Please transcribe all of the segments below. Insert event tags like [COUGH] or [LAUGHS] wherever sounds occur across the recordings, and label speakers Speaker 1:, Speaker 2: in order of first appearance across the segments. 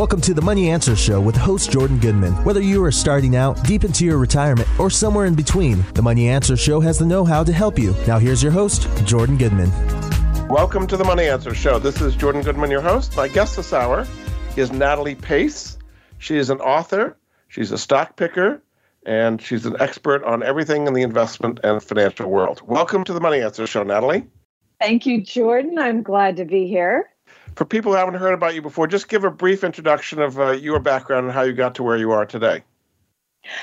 Speaker 1: Welcome to the Money Answer Show with host Jordan Goodman. Whether you are starting out, deep into your retirement, or somewhere in between, the Money Answer Show has the know how to help you. Now, here's your host, Jordan Goodman.
Speaker 2: Welcome to the Money Answer Show. This is Jordan Goodman, your host. My guest this hour is Natalie Pace. She is an author, she's a stock picker, and she's an expert on everything in the investment and financial world. Welcome to the Money Answer Show, Natalie.
Speaker 3: Thank you, Jordan. I'm glad to be here.
Speaker 2: For people who haven't heard about you before, just give a brief introduction of uh, your background and how you got to where you are today.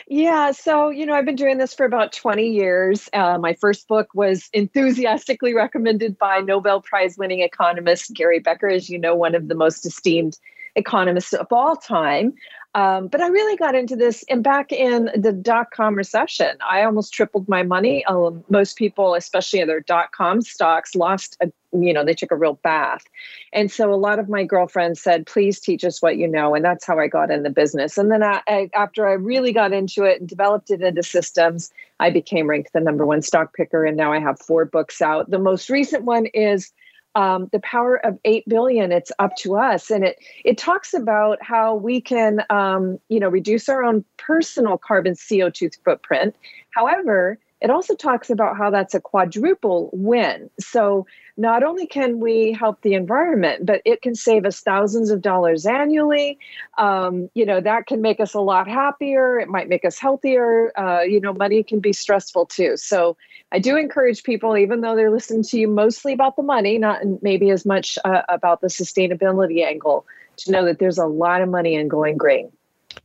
Speaker 3: Yeah, so you know, I've been doing this for about 20 years. Uh, my first book was enthusiastically recommended by Nobel Prize winning economist Gary Becker, as you know, one of the most esteemed economists of all time. Um, but I really got into this and back in the dot com recession. I almost tripled my money. Um, most people, especially their dot com stocks, lost a you know they took a real bath and so a lot of my girlfriends said please teach us what you know and that's how i got in the business and then I, I, after i really got into it and developed it into systems i became ranked the number one stock picker and now i have four books out the most recent one is um, the power of 8 billion it's up to us. And it it talks about how we can um, you know reduce our own personal carbon co2 footprint. However it also talks about how that's a quadruple win. So not only can we help the environment, but it can save us thousands of dollars annually. Um, you know, that can make us a lot happier. It might make us healthier. Uh, you know, money can be stressful too. So I do encourage people, even though they're listening to you mostly about the money, not maybe as much uh, about the sustainability angle, to know that there's a lot of money in going green.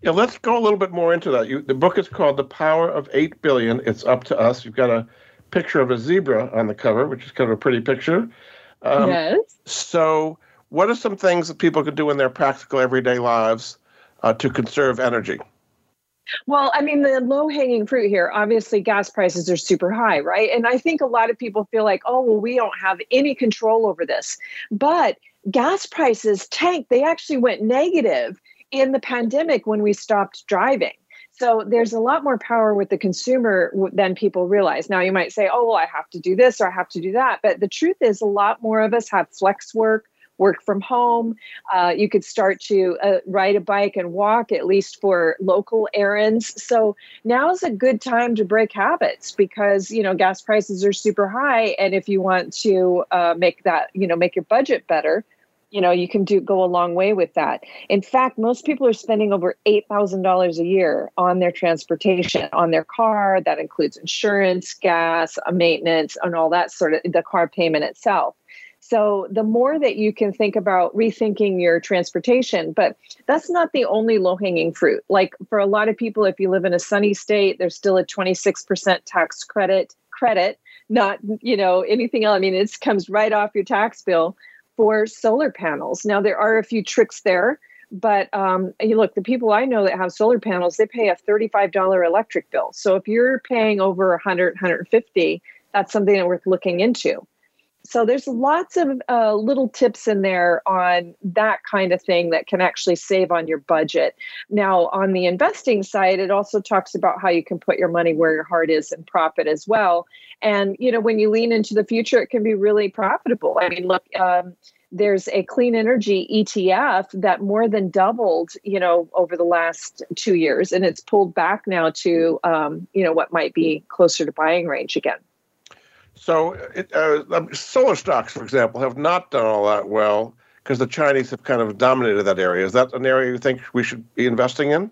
Speaker 2: Yeah, let's go a little bit more into that. You, the book is called "The Power of Eight Billion." It's up to us. You've got a picture of a zebra on the cover, which is kind of a pretty picture.
Speaker 3: Um, yes.
Speaker 2: So, what are some things that people could do in their practical everyday lives uh, to conserve energy?
Speaker 3: Well, I mean, the low hanging fruit here, obviously, gas prices are super high, right? And I think a lot of people feel like, oh, well, we don't have any control over this. But gas prices tanked, they actually went negative in the pandemic when we stopped driving. So there's a lot more power with the consumer than people realize. Now you might say, "Oh, well, I have to do this or I have to do that," but the truth is, a lot more of us have flex work, work from home. Uh, you could start to uh, ride a bike and walk at least for local errands. So now is a good time to break habits because you know gas prices are super high, and if you want to uh, make that you know make your budget better, you know you can do go a long way with that. In fact most people are spending over $8000 a year on their transportation on their car. That includes insurance gas uh, maintenance and all that sort of the car payment itself. So the more that you can think about rethinking your transportation but that's not the only low hanging fruit. Like for a lot of people if you live in a sunny state there's still a 26% tax credit credit not you know anything else. I mean it comes right off your tax bill for solar panels. Now, there are a few tricks there, but um, you look, the people I know that have solar panels, they pay a $35 electric bill. So if you're paying over 100, 150, that's something that worth looking into. So there's lots of uh, little tips in there on that kind of thing that can actually save on your budget. Now, on the investing side, it also talks about how you can put your money where your heart is and profit as well. And you know, when you lean into the future, it can be really profitable. I mean, look. Um, there's a clean energy ETF that more than doubled, you know, over the last two years, and it's pulled back now to, um, you know, what might be closer to buying range again.
Speaker 2: So, it, uh, um, solar stocks, for example, have not done all that well because the Chinese have kind of dominated that area. Is that an area you think we should be investing in?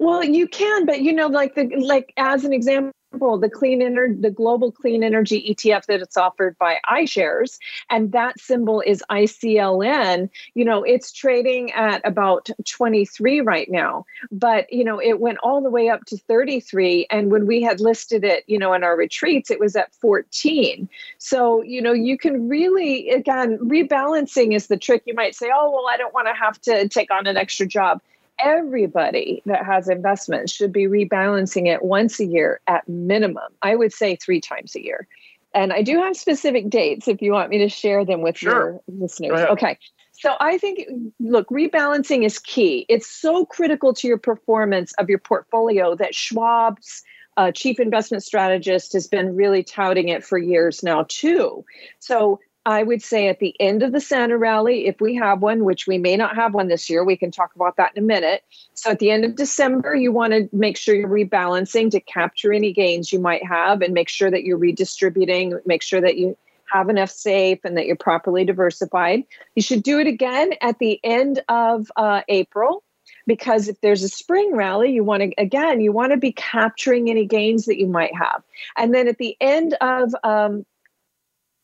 Speaker 3: Well, you can, but you know, like the like as an example, the clean energy, the global clean energy ETF that it's offered by iShares, and that symbol is ICLN. You know, it's trading at about 23 right now, but you know, it went all the way up to 33. And when we had listed it, you know, in our retreats, it was at 14. So, you know, you can really, again, rebalancing is the trick. You might say, oh, well, I don't want to have to take on an extra job everybody that has investments should be rebalancing it once a year at minimum. I would say three times a year. And I do have specific dates if you want me to share them with sure. your listeners. Okay. So I think, look, rebalancing is key. It's so critical to your performance of your portfolio that Schwab's uh, chief investment strategist has been really touting it for years now, too. So I would say at the end of the Santa rally, if we have one, which we may not have one this year, we can talk about that in a minute. So at the end of December, you want to make sure you're rebalancing to capture any gains you might have and make sure that you're redistributing, make sure that you have enough safe and that you're properly diversified. You should do it again at the end of uh, April because if there's a spring rally you want to again you want to be capturing any gains that you might have and then at the end of um,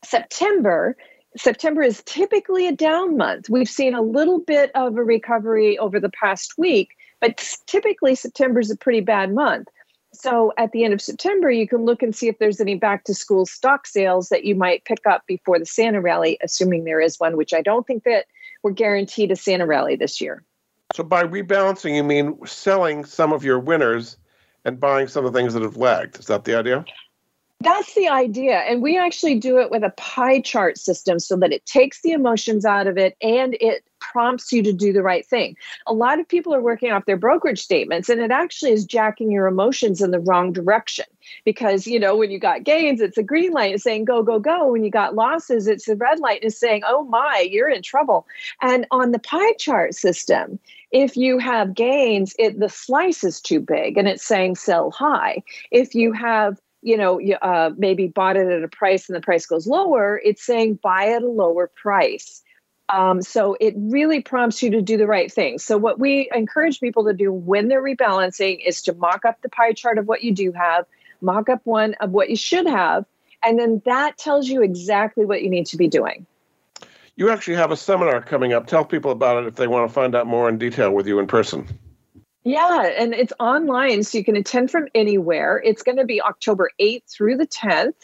Speaker 3: september september is typically a down month we've seen a little bit of a recovery over the past week but typically september is a pretty bad month so at the end of september you can look and see if there's any back to school stock sales that you might pick up before the santa rally assuming there is one which i don't think that we're guaranteed a santa rally this year
Speaker 2: so by rebalancing, you mean selling some of your winners and buying some of the things that have lagged. Is that the idea?
Speaker 3: That's the idea. And we actually do it with a pie chart system so that it takes the emotions out of it and it prompts you to do the right thing. A lot of people are working off their brokerage statements and it actually is jacking your emotions in the wrong direction because, you know, when you got gains, it's a green light saying go, go, go. When you got losses, it's a red light is saying, oh my, you're in trouble. And on the pie chart system, if you have gains, it the slice is too big and it's saying sell high. If you have you know, you, uh, maybe bought it at a price and the price goes lower, it's saying buy at a lower price. Um, so it really prompts you to do the right thing. So what we encourage people to do when they're rebalancing is to mock up the pie chart of what you do have, mock up one of what you should have, and then that tells you exactly what you need to be doing.
Speaker 2: You actually have a seminar coming up. Tell people about it if they want to find out more in detail with you in person.
Speaker 3: Yeah, and it's online, so you can attend from anywhere. It's going to be October 8th through the 10th.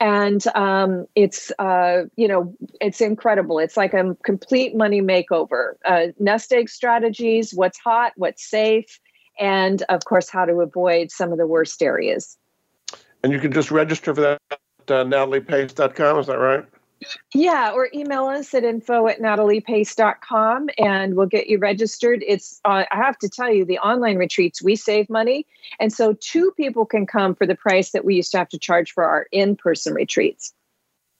Speaker 3: And um, it's, uh, you know, it's incredible. It's like a complete money makeover. Uh, nest egg strategies, what's hot, what's safe, and of course, how to avoid some of the worst areas.
Speaker 2: And you can just register for that at uh, nataliepace.com, is that right?
Speaker 3: Yeah, or email us at info at nataliepace.com and we'll get you registered. It's, uh, I have to tell you, the online retreats, we save money. And so two people can come for the price that we used to have to charge for our in person retreats.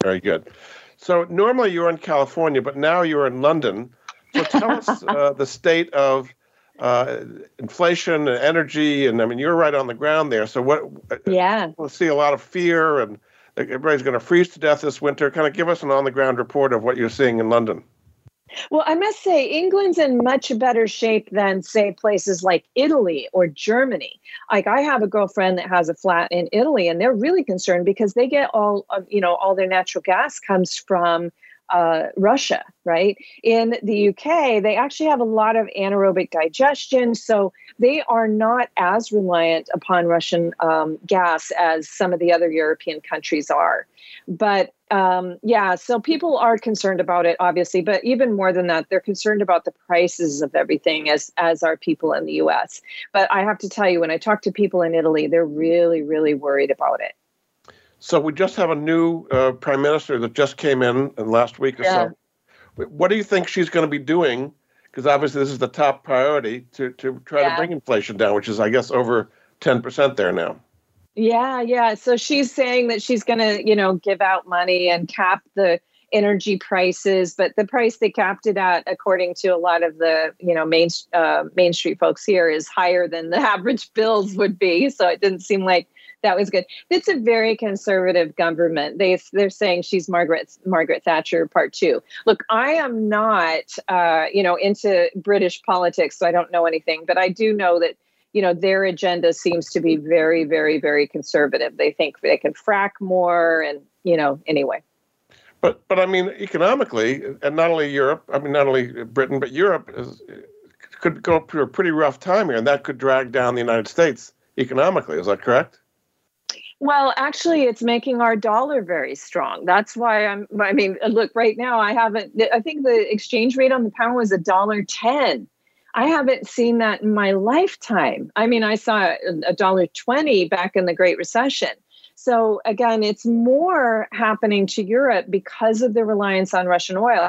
Speaker 2: Very good. So normally you're in California, but now you're in London. So tell us [LAUGHS] uh, the state of uh, inflation and energy. And I mean, you're right on the ground there. So what?
Speaker 3: Yeah.
Speaker 2: We'll see a lot of fear and everybody's going to freeze to death this winter. Kind of give us an on the ground report of what you're seeing in London.
Speaker 3: Well, I must say, England's in much better shape than, say, places like Italy or Germany. Like, I have a girlfriend that has a flat in Italy, and they're really concerned because they get all, of, you know, all their natural gas comes from uh, Russia, right? In the UK, they actually have a lot of anaerobic digestion, so they are not as reliant upon Russian um, gas as some of the other European countries are. But um, yeah, so people are concerned about it, obviously, but even more than that, they're concerned about the prices of everything, as as are people in the U.S. But I have to tell you, when I talk to people in Italy, they're really, really worried about it.
Speaker 2: So we just have a new uh, prime minister that just came in, in last week or yeah. so. What do you think she's going to be doing? Because obviously this is the top priority to to try yeah. to bring inflation down, which is I guess over ten percent there now.
Speaker 3: Yeah, yeah. So she's saying that she's going to, you know, give out money and cap the energy prices, but the price they capped it at, according to a lot of the, you know, main uh, Main Street folks here, is higher than the [LAUGHS] average bills would be. So it didn't seem like that was good. It's a very conservative government. They they're saying she's Margaret Margaret Thatcher part two. Look, I am not uh, you know into British politics, so I don't know anything, but I do know that you know their agenda seems to be very very very conservative. They think they can frack more, and you know anyway.
Speaker 2: But but I mean economically, and not only Europe, I mean not only Britain, but Europe is, could go through a pretty rough time here, and that could drag down the United States economically. Is that correct?
Speaker 3: Well, actually, it's making our dollar very strong. That's why I'm. I mean, look, right now I haven't. I think the exchange rate on the pound was a dollar ten. I haven't seen that in my lifetime. I mean, I saw a dollar twenty back in the Great Recession. So again, it's more happening to Europe because of the reliance on Russian oil.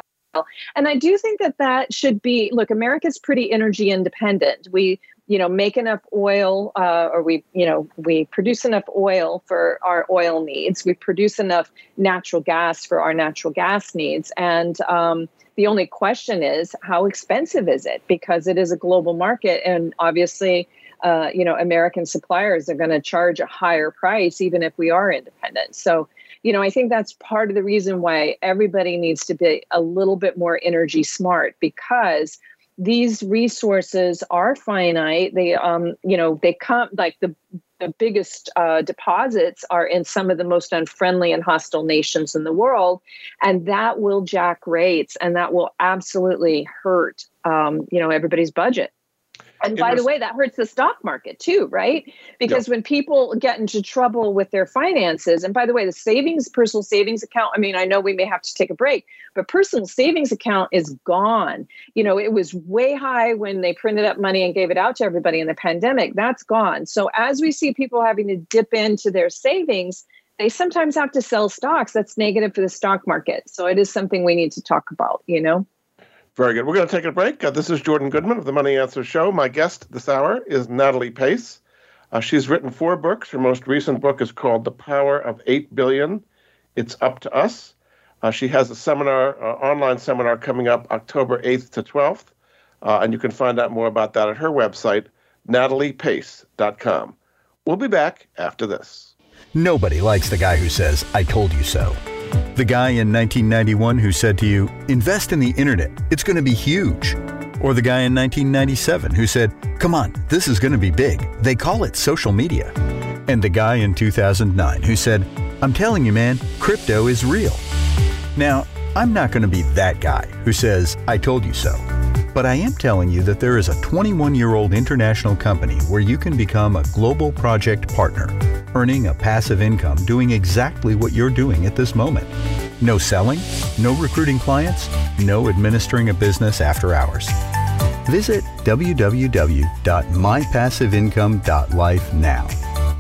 Speaker 3: And I do think that that should be look, America's pretty energy independent. We you know make enough oil uh, or we you know we produce enough oil for our oil needs. We produce enough natural gas for our natural gas needs. And um, the only question is how expensive is it? Because it is a global market and obviously uh, you know american suppliers are going to charge a higher price even if we are independent. So you know i think that's part of the reason why everybody needs to be a little bit more energy smart because these resources are finite. They um you know they come like the the biggest uh, deposits are in some of the most unfriendly and hostile nations in the world and that will jack rates and that will absolutely hurt um, you know everybody's budget and by the way, that hurts the stock market too, right? Because when people get into trouble with their finances, and by the way, the savings, personal savings account, I mean, I know we may have to take a break, but personal savings account is gone. You know, it was way high when they printed up money and gave it out to everybody in the pandemic. That's gone. So as we see people having to dip into their savings, they sometimes have to sell stocks. That's negative for the stock market. So it is something we need to talk about, you know?
Speaker 2: Very good. We're going to take a break. Uh, this is Jordan Goodman of the Money Answer Show. My guest this hour is Natalie Pace. Uh, she's written four books. Her most recent book is called The Power of 8 Billion. It's Up to Us. Uh, she has a seminar, uh, online seminar coming up October 8th to 12th. Uh, and you can find out more about that at her website, nataliepace.com. We'll be back after this.
Speaker 4: Nobody likes the guy who says, I told you so. The guy in 1991 who said to you, invest in the internet, it's going to be huge. Or the guy in 1997 who said, come on, this is going to be big. They call it social media. And the guy in 2009 who said, I'm telling you, man, crypto is real. Now, I'm not going to be that guy who says, I told you so. But I am telling you that there is a 21 year old international company where you can become a global project partner earning a passive income doing exactly what you're doing at this moment. No selling, no recruiting clients, no administering a business after hours. Visit www.mypassiveincome.life now.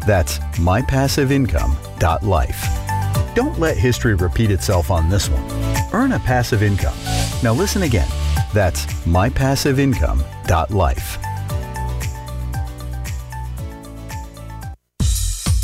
Speaker 4: That's mypassiveincome.life. Don't let history repeat itself on this one. Earn a passive income. Now listen again. That's mypassiveincome.life.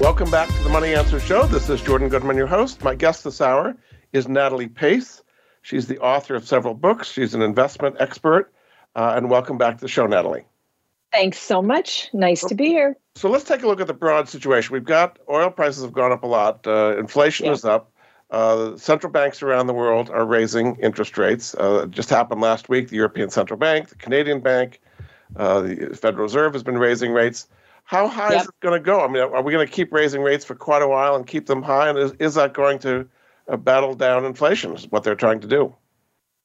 Speaker 2: Welcome back to the Money Answer Show. This is Jordan Goodman, your host. My guest this hour is Natalie Pace. She's the author of several books. She's an investment expert. Uh, and welcome back to the show, Natalie.
Speaker 3: Thanks so much. Nice to be here.
Speaker 2: So let's take a look at the broad situation. We've got oil prices have gone up a lot. Uh, inflation yeah. is up. Uh, central banks around the world are raising interest rates. Uh, it just happened last week. The European Central Bank, the Canadian Bank, uh, the Federal Reserve has been raising rates. How high yep. is it going to go? I mean, are we going to keep raising rates for quite a while and keep them high? And is, is that going to uh, battle down inflation? Is what they're trying to do?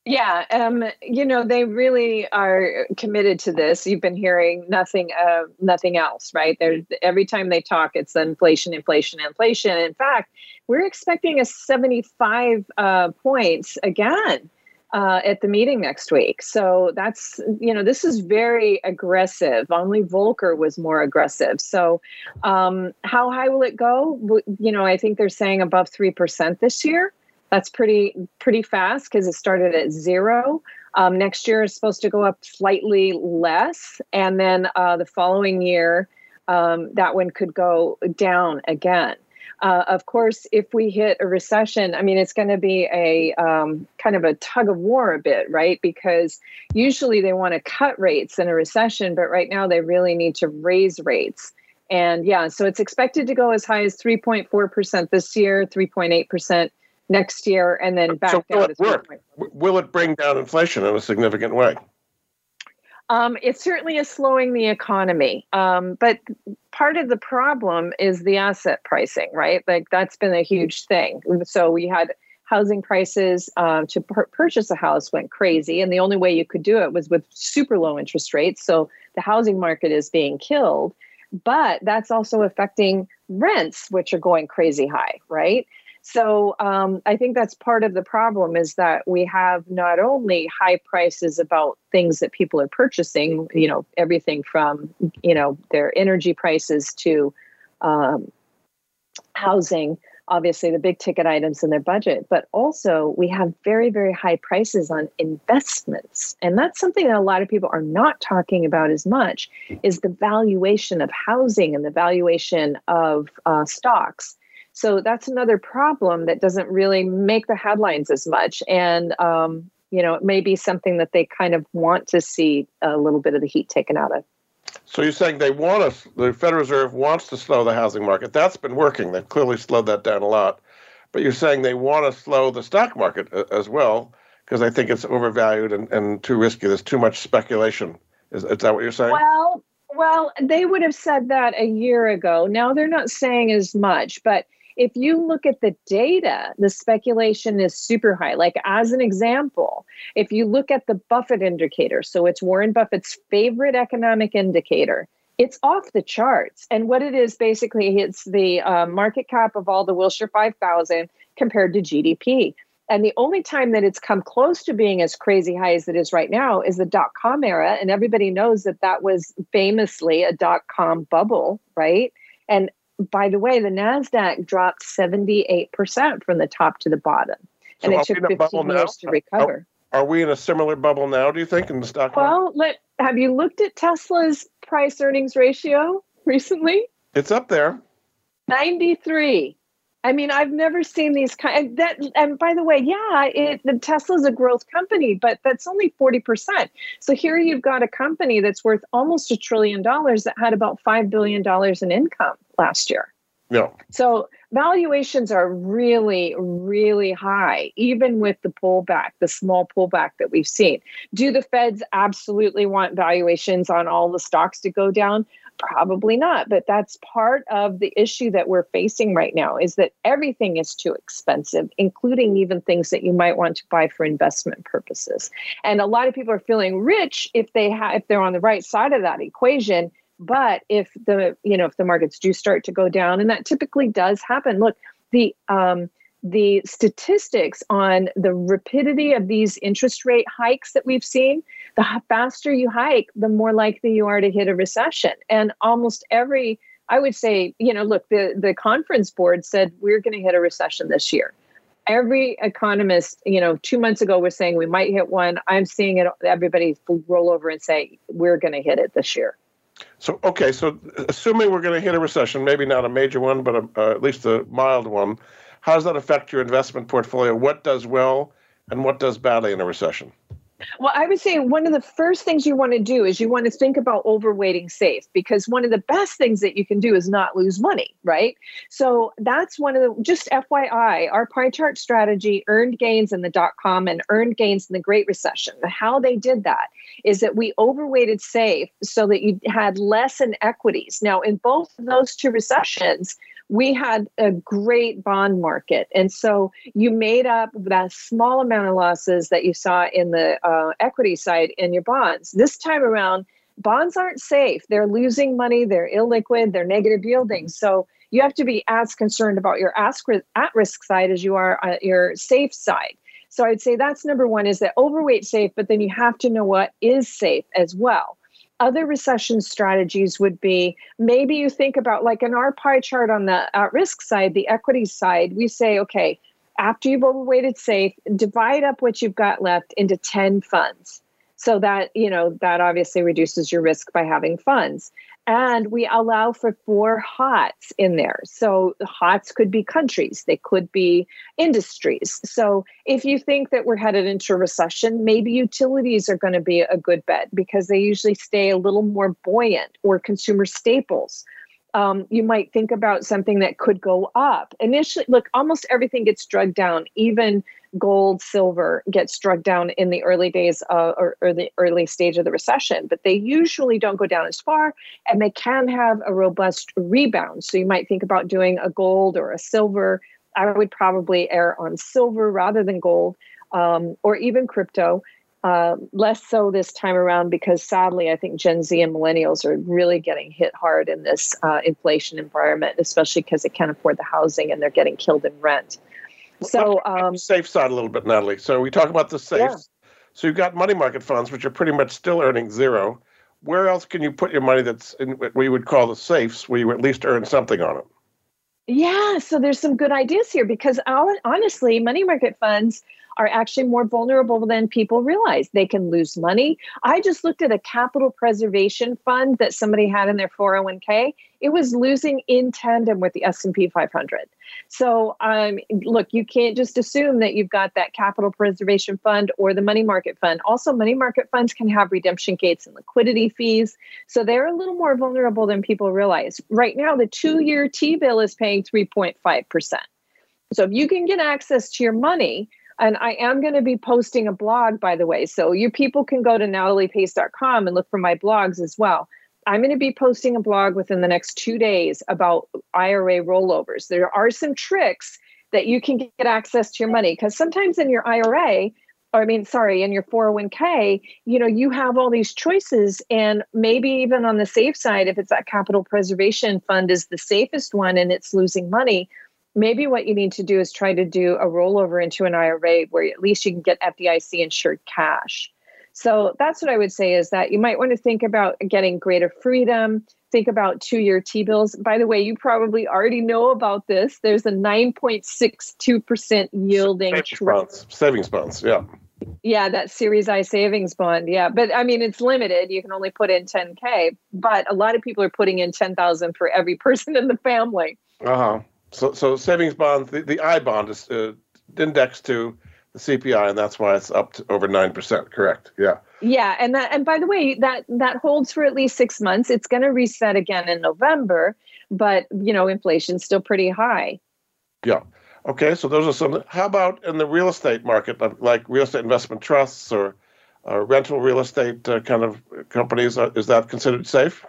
Speaker 3: Yeah, um, you know they really are committed to this. You've been hearing nothing, uh, nothing else, right? There's every time they talk, it's inflation, inflation, inflation. In fact, we're expecting a 75 uh, points again uh, at the meeting next week. So that's, you know, this is very aggressive. Only Volcker was more aggressive. So um, how high will it go? You know, I think they're saying above 3% this year. That's pretty pretty fast because it started at zero. Um, next year is supposed to go up slightly less, and then uh, the following year, um, that one could go down again. Uh, of course, if we hit a recession, I mean, it's going to be a um, kind of a tug of war a bit, right? Because usually they want to cut rates in a recession, but right now they really need to raise rates. And yeah, so it's expected to go as high as 3.4% this year, 3.8% next year, and then back
Speaker 2: so
Speaker 3: down
Speaker 2: will it work? Will it bring down inflation in a significant way?
Speaker 3: Um, it certainly is slowing the economy. Um, but part of the problem is the asset pricing, right? Like that's been a huge thing. So we had housing prices um, to pur- purchase a house went crazy. And the only way you could do it was with super low interest rates. So the housing market is being killed. But that's also affecting rents, which are going crazy high, right? So um, I think that's part of the problem is that we have not only high prices about things that people are purchasing, you know, everything from you know their energy prices to um, housing, obviously the big ticket items in their budget, but also we have very very high prices on investments, and that's something that a lot of people are not talking about as much is the valuation of housing and the valuation of uh, stocks so that's another problem that doesn't really make the headlines as much. And, um, you know, it may be something that they kind of want to see a little bit of the heat taken out of.
Speaker 2: So you're saying they want us, the Federal Reserve wants to slow the housing market. That's been working. They've clearly slowed that down a lot. But you're saying they want to slow the stock market uh, as well because I think it's overvalued and, and too risky. There's too much speculation. Is, is that what you're saying?
Speaker 3: Well, well, they would have said that a year ago. Now they're not saying as much, but if you look at the data, the speculation is super high. Like, as an example, if you look at the Buffett indicator, so it's Warren Buffett's favorite economic indicator, it's off the charts. And what it is basically, it's the uh, market cap of all the Wilshire 5000 compared to GDP. And the only time that it's come close to being as crazy high as it is right now is the dot com era. And everybody knows that that was famously a dot com bubble, right? And by the way, the NASDAQ dropped 78% from the top to the bottom. And it took 15 years to recover.
Speaker 2: Are, are, we in a similar bubble now, do you think, in the stock market?
Speaker 3: Well, let, have you looked at Tesla's price earnings ratio recently?
Speaker 2: It's up there.
Speaker 3: 93. I mean, I've never seen these kind that. And by the way, yeah, it, the Tesla's a growth company, but that's only forty percent. So here you've got a company that's worth almost a trillion dollars that had about five billion dollars in income last year.
Speaker 2: Yeah.
Speaker 3: So valuations are really, really high, even with the pullback, the small pullback that we've seen. Do the feds absolutely want valuations on all the stocks to go down? Probably not, but that's part of the issue that we're facing right now is that everything is too expensive, including even things that you might want to buy for investment purposes. And a lot of people are feeling rich if they have if they're on the right side of that equation, but if the you know if the markets do start to go down and that typically does happen. Look, the um the statistics on the rapidity of these interest rate hikes that we've seen, the faster you hike, the more likely you are to hit a recession. And almost every, I would say, you know, look, the, the conference board said we're going to hit a recession this year. Every economist, you know, two months ago was saying we might hit one. I'm seeing it, everybody roll over and say we're going to hit it this year.
Speaker 2: So, okay, so assuming we're going to hit a recession, maybe not a major one, but a, uh, at least a mild one, how does that affect your investment portfolio? What does well and what does badly in a recession?
Speaker 3: Well, I would say one of the first things you want to do is you want to think about overweighting safe because one of the best things that you can do is not lose money, right? So that's one of the just FYI, our pie chart strategy earned gains in the dot com and earned gains in the Great Recession. How they did that is that we overweighted safe so that you had less in equities. Now, in both of those two recessions, we had a great bond market. And so you made up that small amount of losses that you saw in the uh, equity side in your bonds. This time around, bonds aren't safe. They're losing money, they're illiquid, they're negative yielding. So you have to be as concerned about your at risk side as you are uh, your safe side. So I'd say that's number one is that overweight safe, but then you have to know what is safe as well other recession strategies would be maybe you think about like in our pie chart on the at risk side, the equity side, we say, okay, after you've overweighted safe, divide up what you've got left into 10 funds. So that, you know, that obviously reduces your risk by having funds. And we allow for four HOTS in there. So the HOTS could be countries, they could be industries. So if you think that we're headed into a recession, maybe utilities are going to be a good bet because they usually stay a little more buoyant, or consumer staples. Um, you might think about something that could go up. Initially, look, almost everything gets drugged down, even gold, silver gets struck down in the early days or, or the early stage of the recession, but they usually don't go down as far and they can have a robust rebound. So you might think about doing a gold or a silver. I would probably err on silver rather than gold um, or even crypto. Uh, less so this time around because sadly, I think Gen Z and millennials are really getting hit hard in this uh, inflation environment, especially because they can't afford the housing and they're getting killed in rent. So um,
Speaker 2: safe side a little bit, Natalie. So we talk about the safe. Yeah. So you've got money market funds, which are pretty much still earning zero. Where else can you put your money that's in what we would call the safes, where you at least earn something on it?
Speaker 3: Yeah, so there's some good ideas here because honestly, money market funds are actually more vulnerable than people realize. They can lose money. I just looked at a capital preservation fund that somebody had in their 401k. It was losing in tandem with the S&P 500. So, um, look, you can't just assume that you've got that capital preservation fund or the money market fund. Also, money market funds can have redemption gates and liquidity fees. So they're a little more vulnerable than people realize. Right now, the two-year T-bill is paying 3.5%. So if you can get access to your money, and I am going to be posting a blog, by the way. So you people can go to nataliepace.com and look for my blogs as well. I'm going to be posting a blog within the next two days about IRA rollovers. There are some tricks that you can get access to your money because sometimes in your IRA, or I mean, sorry, in your 401k, you know, you have all these choices. And maybe even on the safe side, if it's that capital preservation fund is the safest one and it's losing money, maybe what you need to do is try to do a rollover into an IRA where at least you can get FDIC insured cash. So that's what I would say is that you might want to think about getting greater freedom. Think about two year T bills. By the way, you probably already know about this. There's a 9.62% yielding
Speaker 2: savings bonds. Savings bonds, yeah.
Speaker 3: Yeah, that Series I savings bond. Yeah. But I mean, it's limited. You can only put in 10K, but a lot of people are putting in 10,000 for every [LAUGHS] person in the family.
Speaker 2: Uh huh. So, so savings bond, the, the I bond is uh, indexed to the CPI, and that's why it's up to over nine percent. Correct? Yeah.
Speaker 3: Yeah, and that, and by the way, that that holds for at least six months. It's going to reset again in November, but you know, inflation's still pretty high.
Speaker 2: Yeah. Okay, so those are some. How about in the real estate market, like real estate investment trusts or uh, rental real estate uh, kind of companies? Uh, is that considered safe?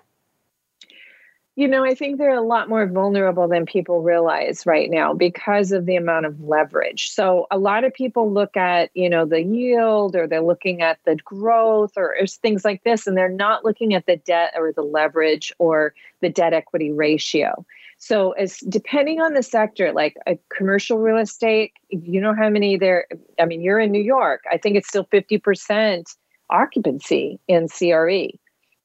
Speaker 3: You know, I think they're a lot more vulnerable than people realize right now because of the amount of leverage. So, a lot of people look at, you know, the yield or they're looking at the growth or, or things like this, and they're not looking at the debt or the leverage or the debt equity ratio. So, as depending on the sector, like a commercial real estate, you know how many there, I mean, you're in New York, I think it's still 50% occupancy in CRE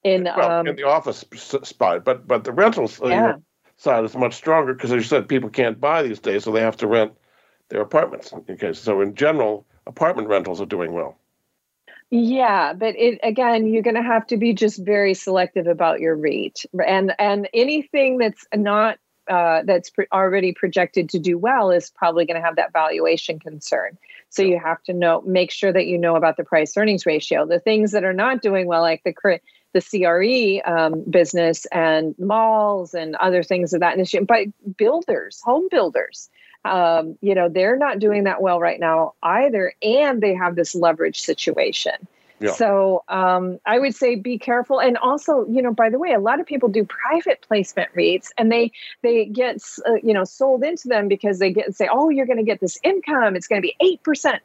Speaker 3: in
Speaker 2: well,
Speaker 3: um,
Speaker 2: in the office spot, but but the rentals uh, yeah. side is much stronger because, as you said, people can't buy these days, so they have to rent their apartments. Okay, so in general, apartment rentals are doing well.
Speaker 3: Yeah, but it again, you're going to have to be just very selective about your REIT, and and anything that's not uh, that's pre- already projected to do well is probably going to have that valuation concern. So you have to know, make sure that you know about the price earnings ratio. The things that are not doing well, like the the CRE um, business and malls and other things of that nature. But builders, home builders, um, you know, they're not doing that well right now either, and they have this leverage situation. Yeah. So um, I would say be careful, and also, you know, by the way, a lot of people do private placement REITs, and they they get uh, you know sold into them because they get and say, oh, you're going to get this income, it's going to be eight percent.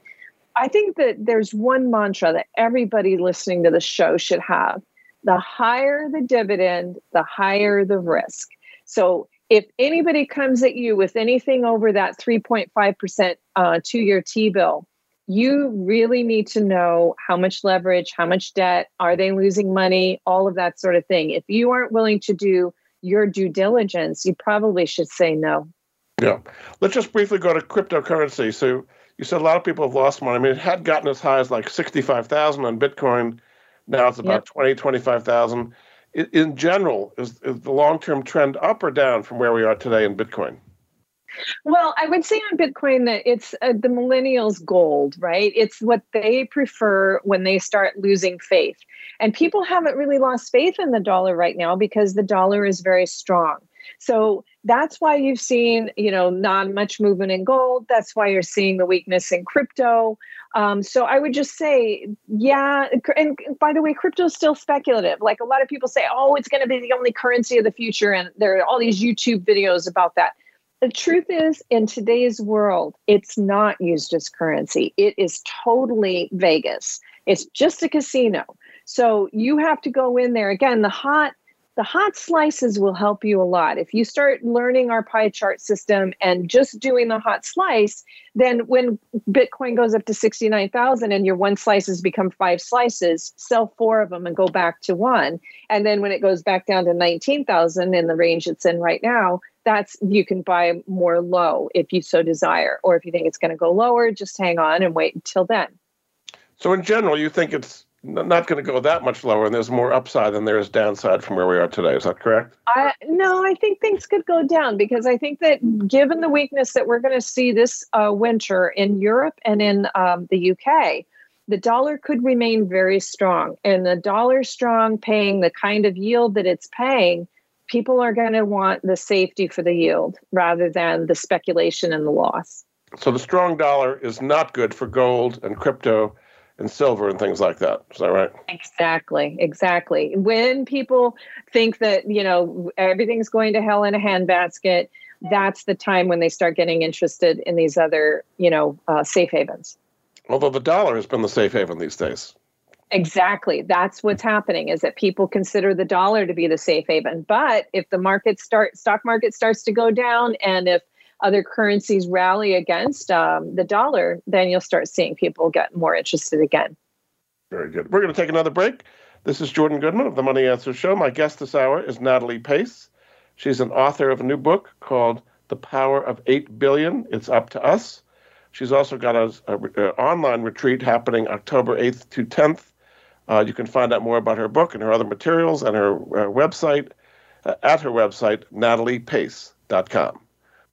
Speaker 3: I think that there's one mantra that everybody listening to the show should have, the higher the dividend, the higher the risk. So if anybody comes at you with anything over that 3.5% uh, two year T bill, you really need to know how much leverage, how much debt, are they losing money, all of that sort of thing. If you aren't willing to do your due diligence, you probably should say no.
Speaker 2: Yeah. Let's just briefly go to cryptocurrency. So you said a lot of people have lost money. I mean, it had gotten as high as like 65,000 on Bitcoin now it's about yep. 20, 25,000. in general, is, is the long term trend up or down from where we are today in Bitcoin?
Speaker 3: Well, I would say on Bitcoin that it's uh, the millennials' gold, right? It's what they prefer when they start losing faith. And people haven't really lost faith in the dollar right now because the dollar is very strong. So that's why you've seen, you know, not much movement in gold. That's why you're seeing the weakness in crypto. Um, so I would just say, yeah. And by the way, crypto is still speculative. Like a lot of people say, oh, it's going to be the only currency of the future, and there are all these YouTube videos about that. The truth is, in today's world, it's not used as currency. It is totally Vegas. It's just a casino. So you have to go in there again. The hot the hot slices will help you a lot. If you start learning our pie chart system and just doing the hot slice, then when Bitcoin goes up to 69,000 and your one slices become five slices, sell four of them and go back to one. And then when it goes back down to 19,000 in the range it's in right now, that's you can buy more low if you so desire. Or if you think it's going to go lower, just hang on and wait until then.
Speaker 2: So in general, you think it's not going to go that much lower, and there's more upside than there is downside from where we are today. Is that correct?
Speaker 3: I, no, I think things could go down because I think that given the weakness that we're going to see this uh, winter in Europe and in um, the UK, the dollar could remain very strong. And the dollar strong, paying the kind of yield that it's paying, people are going to want the safety for the yield rather than the speculation and the loss.
Speaker 2: So the strong dollar is not good for gold and crypto and silver and things like that. Is that right?
Speaker 3: Exactly, exactly. When people think that, you know, everything's going to hell in a handbasket, that's the time when they start getting interested in these other, you know, uh, safe havens.
Speaker 2: Although the dollar has been the safe haven these days.
Speaker 3: Exactly. That's what's happening is that people consider the dollar to be the safe haven. But if the market start stock market starts to go down and if other currencies rally against um, the dollar, then you'll start seeing people get more interested again.
Speaker 2: Very good. We're going to take another break. This is Jordan Goodman of the Money Answer Show. My guest this hour is Natalie Pace. She's an author of a new book called The Power of 8 Billion. It's up to us. She's also got an online retreat happening October 8th to 10th. Uh, you can find out more about her book and her other materials and her uh, website uh, at her website, nataliepace.com.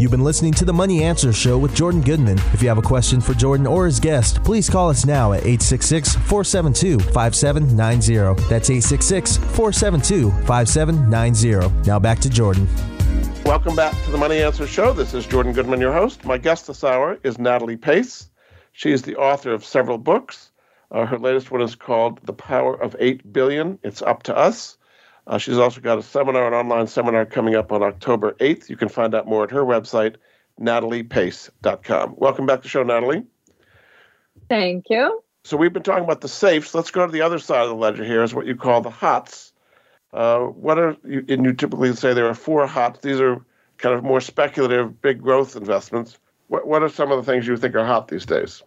Speaker 1: You've been listening to the Money Answer Show with Jordan Goodman. If you have a question for Jordan or his guest, please call us now at 866 472 5790. That's 866 472 5790. Now back to Jordan.
Speaker 2: Welcome back to the Money Answer Show. This is Jordan Goodman, your host. My guest this hour is Natalie Pace. She is the author of several books. Uh, her latest one is called The Power of 8 Billion. It's Up to Us. Uh, she's also got a seminar, an online seminar coming up on October 8th. You can find out more at her website, nataliepace.com. Welcome back to the show, Natalie.
Speaker 3: Thank you.
Speaker 2: So we've been talking about the safes. Let's go to the other side of the ledger here, is what you call the hots. Uh, what are you, and you typically say there are four hots. These are kind of more speculative, big growth investments. What, what are some of the things you think are hot these days?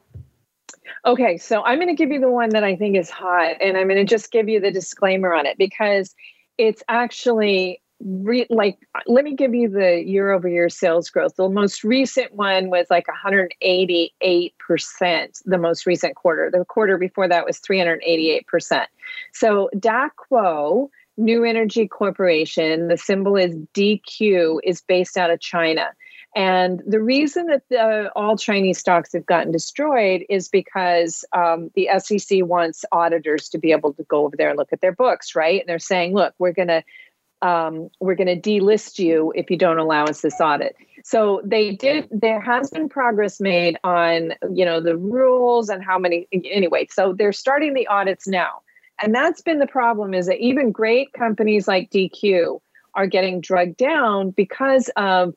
Speaker 3: Okay, so I'm going to give you the one that I think is hot, and I'm going to just give you the disclaimer on it because it's actually re- like, let me give you the year over year sales growth. The most recent one was like 188%, the most recent quarter. The quarter before that was 388%. So Daqo, New Energy Corporation, the symbol is DQ, is based out of China. And the reason that the, all Chinese stocks have gotten destroyed is because um, the SEC wants auditors to be able to go over there and look at their books, right? And they're saying, look, we're going to um, we're going to delist you if you don't allow us this audit. So they did. There has been progress made on you know the rules and how many. Anyway, so they're starting the audits now, and that's been the problem. Is that even great companies like DQ are getting drugged down because of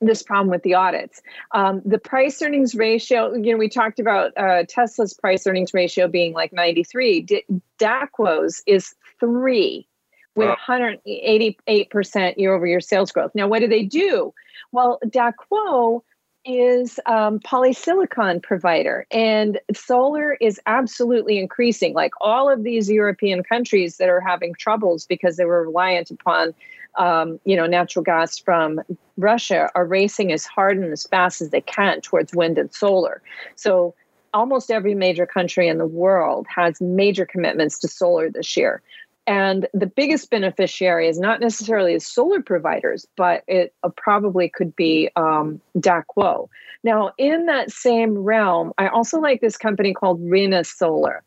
Speaker 3: this problem with the audits. Um, the price earnings ratio, you know, we talked about uh, Tesla's price earnings ratio being like 93. D- Daqo's is three with wow. 188% year over year sales growth. Now, what do they do? Well, Daqo is um, polysilicon provider and solar is absolutely increasing. Like all of these european countries that are having troubles because they were reliant upon um, you know natural gas from russia are racing as hard and as fast as they can towards wind and solar. So almost every major country in the world has major commitments to solar this year and the biggest beneficiary is not necessarily the solar providers, but it uh, probably could be um, Daqo. Now, in that same realm, I also like this company called ReneSola.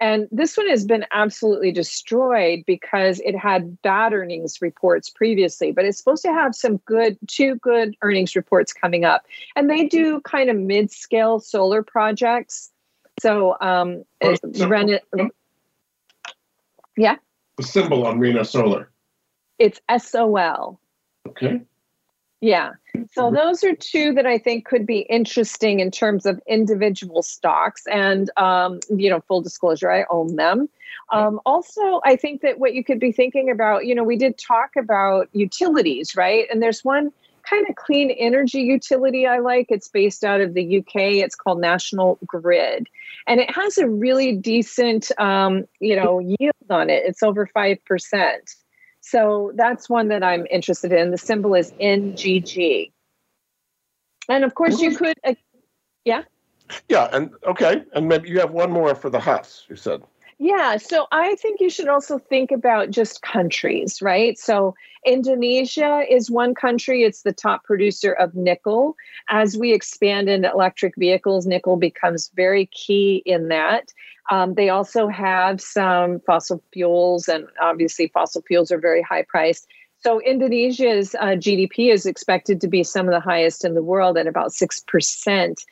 Speaker 3: And this one has been absolutely destroyed because it had bad earnings reports previously, but it's supposed to have some good, two good earnings reports coming up. And they do kind of mid scale solar projects. So, um, oh, so ReNew, yeah
Speaker 2: the symbol on ReneSola?
Speaker 3: It's SOL.
Speaker 2: Okay.
Speaker 3: Yeah. So those are two that I think could be interesting in terms of individual stocks. And, um, you know, full disclosure, I own them. Um, also, I think that what you could be thinking about, you know, we did talk about utilities, right? And there's one kind of clean energy utility I like. It's based out of the UK. It's called National Grid, and it has a really decent, um, you know, yield on it. It's over five percent. So that's one that I'm interested in. The symbol is NGG, and of course you could, uh, yeah.
Speaker 2: Yeah, and okay, and maybe you have one more for the Huss. You said.
Speaker 3: Yeah, so I think you should also think about just countries, right? So Indonesia is one country, it's the top producer of nickel. As we expand into electric vehicles, nickel becomes very key in that. Um, they also have some fossil fuels, and obviously, fossil fuels are very high priced. So, Indonesia's uh, GDP is expected to be some of the highest in the world at about 6%.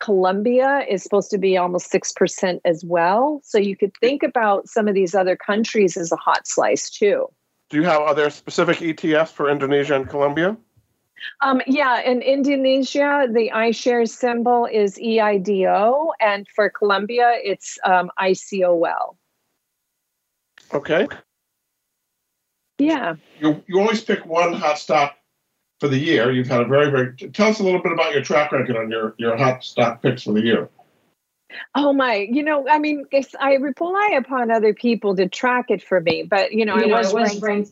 Speaker 3: Colombia is supposed to be almost 6% as well. So you could think about some of these other countries as a hot slice too.
Speaker 2: Do you have other specific ETFs for Indonesia and Colombia?
Speaker 3: Um, yeah, in Indonesia, the iShares symbol is EIDO, and for Colombia, it's um, ICOL.
Speaker 2: Okay.
Speaker 3: Yeah.
Speaker 2: You, you always pick one hot stock for the year. You've had a very, very. Tell us a little bit about your track record on your your hot stock picks for the year.
Speaker 3: Oh my, you know, I mean, I rely upon other people to track it for me, but you know, you I know, was ranked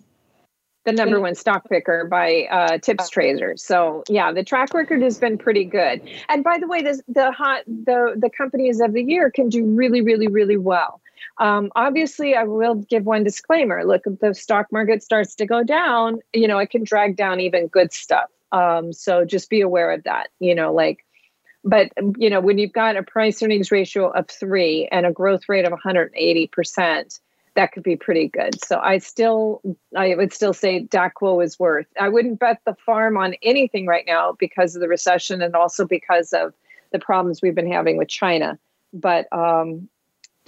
Speaker 3: the number one stock picker by uh, Tips Trader. So yeah, the track record has been pretty good. And by the way, this, the hot the the companies of the year can do really, really, really well. Um, obviously, I will give one disclaimer. Look, if the stock market starts to go down, you know, it can drag down even good stuff. Um, so just be aware of that. You know, like, but you know, when you've got a price earnings ratio of three and a growth rate of 180 percent, that could be pretty good. So I still, I would still say Daqo is worth. I wouldn't bet the farm on anything right now because of the recession and also because of the problems we've been having with China. But um,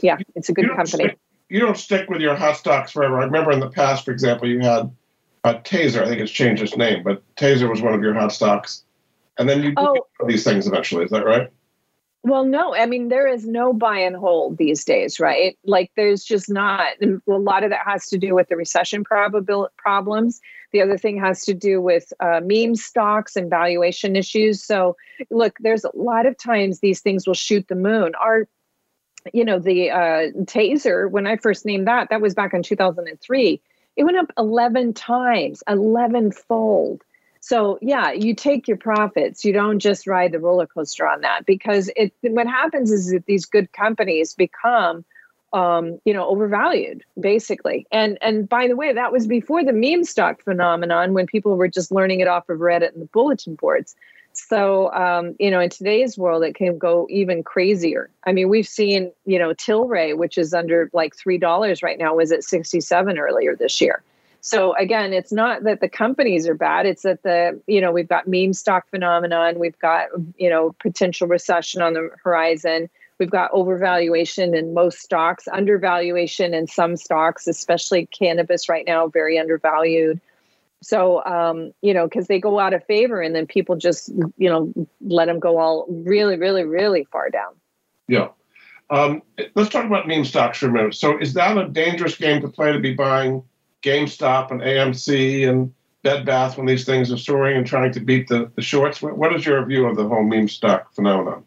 Speaker 3: yeah, it's a good you company.
Speaker 2: Stick, you don't stick with your hot stocks forever. I remember in the past, for example, you had a Taser. I think it's changed its name, but Taser was one of your hot stocks. And then you oh. these things eventually. Is that right?
Speaker 3: Well, no, I mean, there is no buy and hold these days, right? Like, there's just not. A lot of that has to do with the recession probabil- problems. The other thing has to do with uh, meme stocks and valuation issues. So, look, there's a lot of times these things will shoot the moon. Our, you know, the uh, taser, when I first named that, that was back in 2003. It went up 11 times, 11 fold. So yeah, you take your profits. You don't just ride the roller coaster on that because it. What happens is that these good companies become, um, you know, overvalued basically. And and by the way, that was before the meme stock phenomenon when people were just learning it off of Reddit and the bulletin boards. So um, you know, in today's world, it can go even crazier. I mean, we've seen you know Tilray, which is under like three dollars right now, was at sixty seven earlier this year. So again, it's not that the companies are bad. It's that the, you know, we've got meme stock phenomenon. We've got, you know, potential recession on the horizon. We've got overvaluation in most stocks, undervaluation in some stocks, especially cannabis right now, very undervalued. So, um, you know, because they go out of favor and then people just, you know, let them go all really, really, really far down.
Speaker 2: Yeah. Um, let's talk about meme stocks for a minute. So, is that a dangerous game to play to be buying GameStop and AMC and Bed Bath when these things are soaring and trying to beat the, the shorts? What is your view of the whole meme stock phenomenon?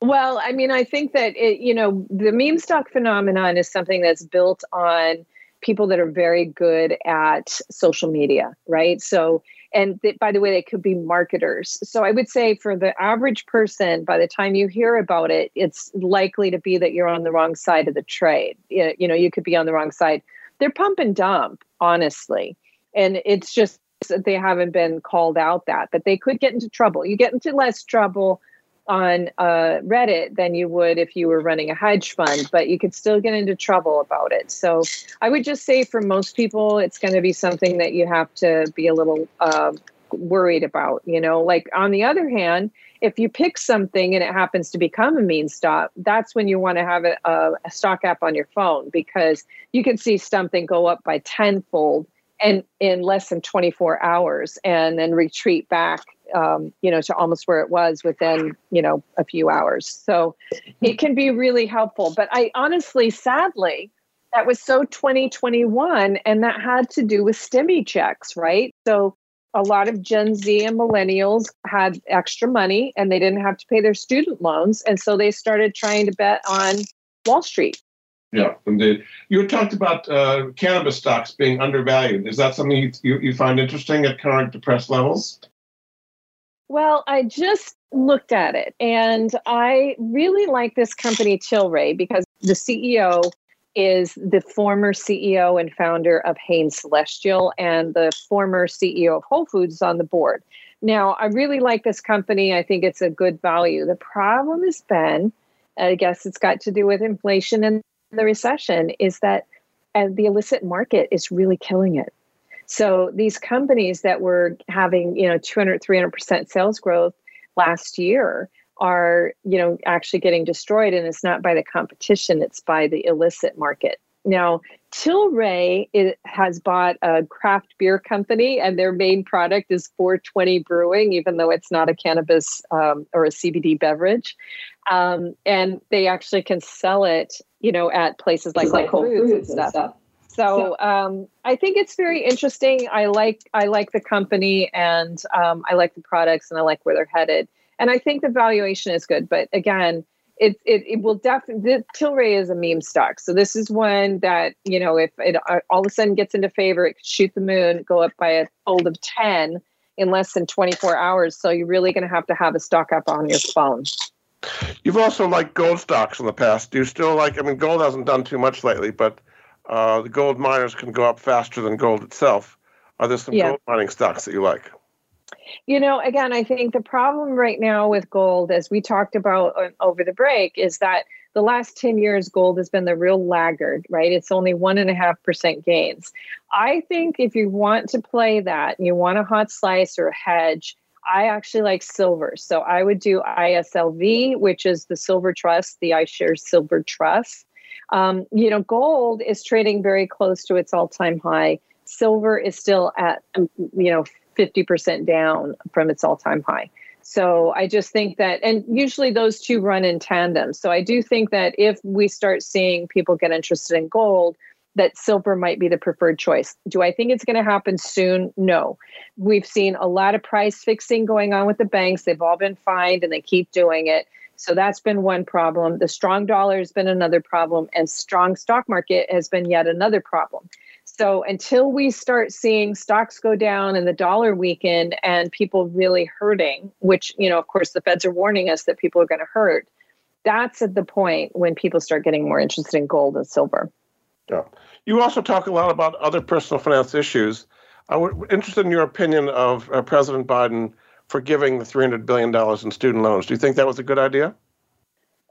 Speaker 3: Well, I mean, I think that it, you know, the meme stock phenomenon is something that's built on people that are very good at social media, right? So, and th- by the way, they could be marketers. So, I would say for the average person, by the time you hear about it, it's likely to be that you're on the wrong side of the trade. You know, you could be on the wrong side they're pump and dump, honestly. And it's just that they haven't been called out that, but they could get into trouble. You get into less trouble on uh, Reddit than you would if you were running a hedge fund, but you could still get into trouble about it. So I would just say for most people, it's going to be something that you have to be a little uh, worried about. You know, like on the other hand, if you pick something and it happens to become a meme stock, that's when you want to have a, a, a, stock app on your phone because you can see something go up by tenfold and in less than 24 hours and then retreat back um, you know to almost where it was within you know a few hours so it can be really helpful but i honestly sadly that was so 2021 and that had to do with stimmy checks right so a lot of Gen Z and millennials had extra money and they didn't have to pay their student loans. And so they started trying to bet on Wall Street.
Speaker 2: Yeah, indeed. You talked about uh, cannabis stocks being undervalued. Is that something you, you, you find interesting at current depressed levels?
Speaker 3: Well, I just looked at it and I really like this company, Tilray, because the CEO is the former CEO and founder of Hain Celestial and the former CEO of Whole Foods on the board. Now, I really like this company. I think it's a good value. The problem has been, I guess it's got to do with inflation and the recession, is that uh, the illicit market is really killing it. So these companies that were having, you know, 200, 300% sales growth last year are you know actually getting destroyed and it's not by the competition it's by the illicit market now tilray it has bought a craft beer company and their main product is 420 brewing even though it's not a cannabis um, or a cbd beverage um, and they actually can sell it you know at places like, like Whole Foods, Foods and stuff. stuff. So um, I think it's very interesting. I like I like the company and um, I like the products and I like where they're headed. And I think the valuation is good, but again, it it, it will definitely Tilray is a meme stock. So this is one that you know if it uh, all of a sudden gets into favor, it could shoot the moon, go up by a fold of ten in less than 24 hours. So you're really going to have to have a stock up on your phone.
Speaker 2: You've also liked gold stocks in the past. Do you still like? I mean, gold hasn't done too much lately, but uh, the gold miners can go up faster than gold itself. Are there some yeah. gold mining stocks that you like?
Speaker 3: You know, again, I think the problem right now with gold, as we talked about uh, over the break, is that the last 10 years, gold has been the real laggard, right? It's only 1.5% gains. I think if you want to play that, you want a hot slice or a hedge, I actually like silver. So I would do ISLV, which is the Silver Trust, the iShares Silver Trust. Um, you know, gold is trading very close to its all time high. Silver is still at, um, you know, 50% down from its all time high. So I just think that, and usually those two run in tandem. So I do think that if we start seeing people get interested in gold, that silver might be the preferred choice. Do I think it's going to happen soon? No. We've seen a lot of price fixing going on with the banks. They've all been fined and they keep doing it. So that's been one problem. The strong dollar has been another problem, and strong stock market has been yet another problem. So until we start seeing stocks go down and the dollar weaken and people really hurting, which, you know, of course, the feds are warning us that people are going to hurt, that's at the point when people start getting more interested in gold and silver.
Speaker 2: Yeah. You also talk a lot about other personal finance issues. I'm interested in your opinion of uh, President Biden forgiving the $300 billion in student loans. Do you think that was a good idea?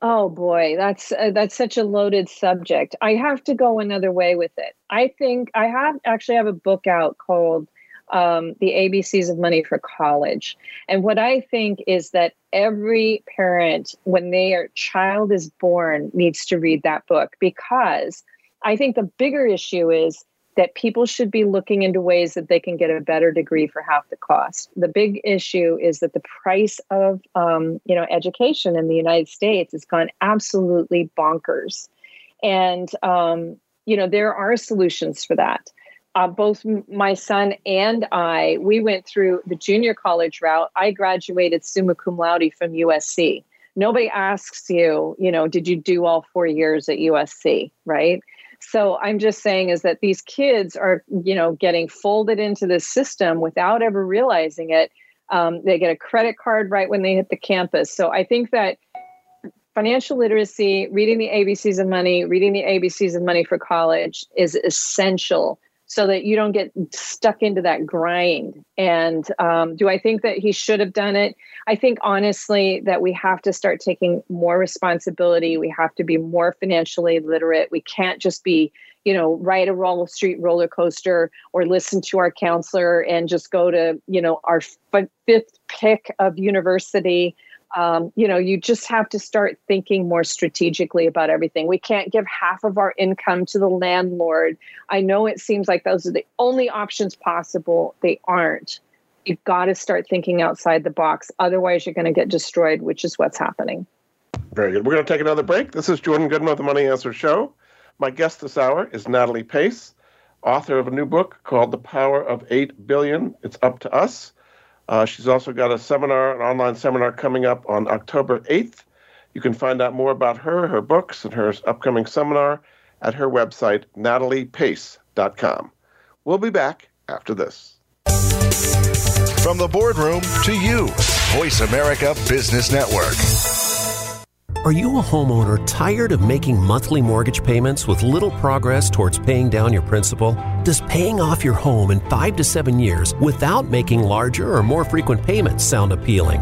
Speaker 3: Oh boy, that's uh, that's such a loaded subject. I have to go another way with it. I think I have actually have a book out called um, "The ABCs of Money for College," and what I think is that every parent, when their child is born, needs to read that book because I think the bigger issue is that people should be looking into ways that they can get a better degree for half the cost. The big issue is that the price of um, you know education in the United States has gone absolutely bonkers, and um, you know there are solutions for that. Uh, both my son and I, we went through the junior college route. I graduated summa cum laude from USC. Nobody asks you, you know, did you do all four years at USC, right? So I'm just saying is that these kids are, you know, getting folded into this system without ever realizing it. Um, they get a credit card right when they hit the campus. So I think that financial literacy, reading the ABCs of money, reading the ABCs of money for college is essential so that you don't get stuck into that grind. And um, do I think that he should have done it? I think honestly that we have to start taking more responsibility. We have to be more financially literate. We can't just be, you know, ride a Wall Street roller coaster or listen to our counselor and just go to, you know, our fifth pick of university um, you know, you just have to start thinking more strategically about everything. We can't give half of our income to the landlord. I know it seems like those are the only options possible. They aren't. You've got to start thinking outside the box. Otherwise, you're going to get destroyed, which is what's happening.
Speaker 2: Very good. We're going to take another break. This is Jordan Goodman of the Money Answer Show. My guest this hour is Natalie Pace, author of a new book called The Power of 8 Billion. It's up to us. Uh, she's also got a seminar, an online seminar coming up on October 8th. You can find out more about her, her books, and her upcoming seminar at her website, nataliepace.com. We'll be back after this.
Speaker 5: From the boardroom to you, Voice America Business Network.
Speaker 6: Are you a homeowner tired of making monthly mortgage payments with little progress towards paying down your principal? Does paying off your home in five to seven years without making larger or more frequent payments sound appealing?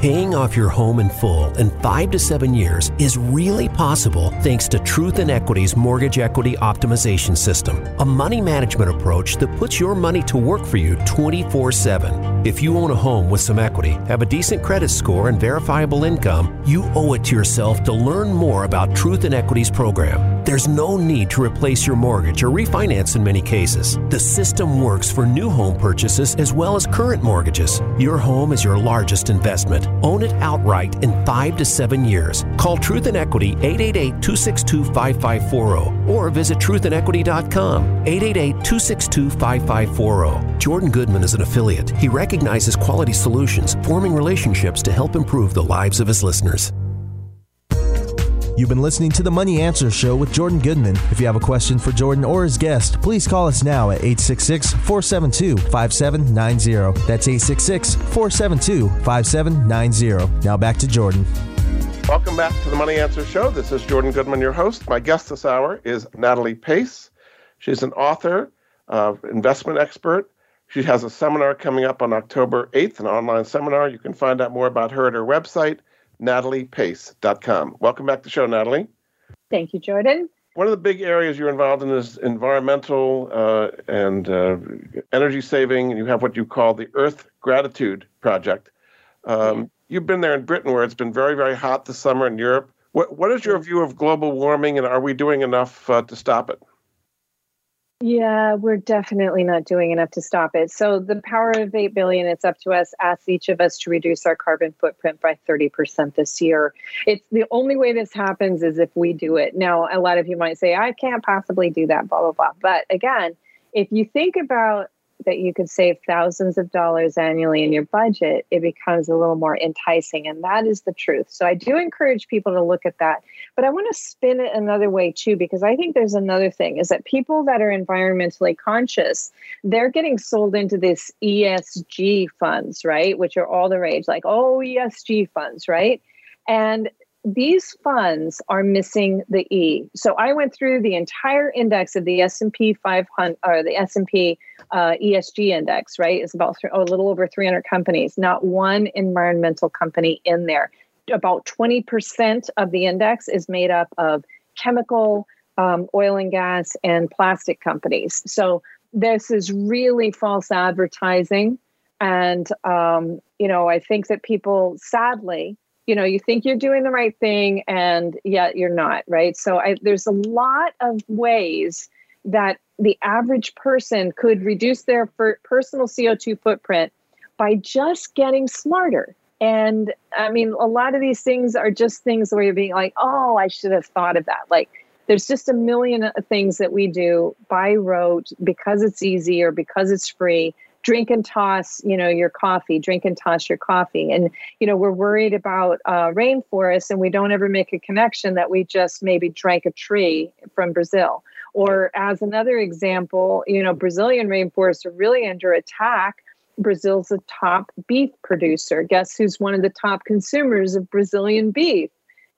Speaker 6: Paying off your home in full in five to seven years is really possible thanks to Truth and Equity's Mortgage Equity Optimization System, a money management approach that puts your money to work for you 24 7. If you own a home with some equity, have a decent credit score, and verifiable income, you owe it to yourself to learn more about Truth and Equity's program. There's no need to replace your mortgage or refinance in many cases. The system works for new home purchases as well as current mortgages. Your home is your largest investment. Own it outright in five to seven years. Call Truth and Equity 888 262 5540 or visit truthandequity.com 888 262 5540. Jordan Goodman is an affiliate. He recognizes quality solutions, forming relationships to help improve the lives of his listeners.
Speaker 1: You've been listening to the Money Answer Show with Jordan Goodman. If you have a question for Jordan or his guest, please call us now at 866 472 5790. That's 866 472 5790. Now back to Jordan.
Speaker 2: Welcome back to the Money Answer Show. This is Jordan Goodman, your host. My guest this hour is Natalie Pace. She's an author, uh, investment expert. She has a seminar coming up on October 8th, an online seminar. You can find out more about her at her website, nataliepace.com. Welcome back to the show, Natalie.
Speaker 3: Thank you, Jordan.
Speaker 2: One of the big areas you're involved in is environmental uh, and uh, energy saving, and you have what you call the Earth Gratitude Project. Um, you've been there in Britain where it's been very, very hot this summer in Europe. What, what is your view of global warming, and are we doing enough uh, to stop it?
Speaker 3: Yeah, we're definitely not doing enough to stop it. So the power of 8 billion, it's up to us, asks each of us to reduce our carbon footprint by 30% this year. It's the only way this happens is if we do it. Now, a lot of you might say, I can't possibly do that, blah, blah, blah. But again, if you think about that you could save thousands of dollars annually in your budget, it becomes a little more enticing. And that is the truth. So I do encourage people to look at that. But I want to spin it another way too, because I think there's another thing is that people that are environmentally conscious, they're getting sold into this ESG funds, right? Which are all the rage, like, oh, ESG funds, right? And these funds are missing the E. So I went through the entire index of the S&P 500 or the S&P uh, ESG index, right? It's about th- oh, a little over 300 companies, not one environmental company in there. About 20% of the index is made up of chemical, um, oil and gas, and plastic companies. So this is really false advertising. And, um, you know, I think that people sadly, you know you think you're doing the right thing and yet you're not right? So I, there's a lot of ways that the average person could reduce their personal co2 footprint by just getting smarter. And i mean a lot of these things are just things where you're being like oh i should have thought of that. Like there's just a million uh, things that we do by rote because it's easy or because it's free drink and toss, you know, your coffee, drink and toss your coffee. And, you know, we're worried about uh, rainforests and we don't ever make a connection that we just maybe drank a tree from Brazil. Or as another example, you know, Brazilian rainforests are really under attack. Brazil's a top beef producer. Guess who's one of the top consumers of Brazilian beef?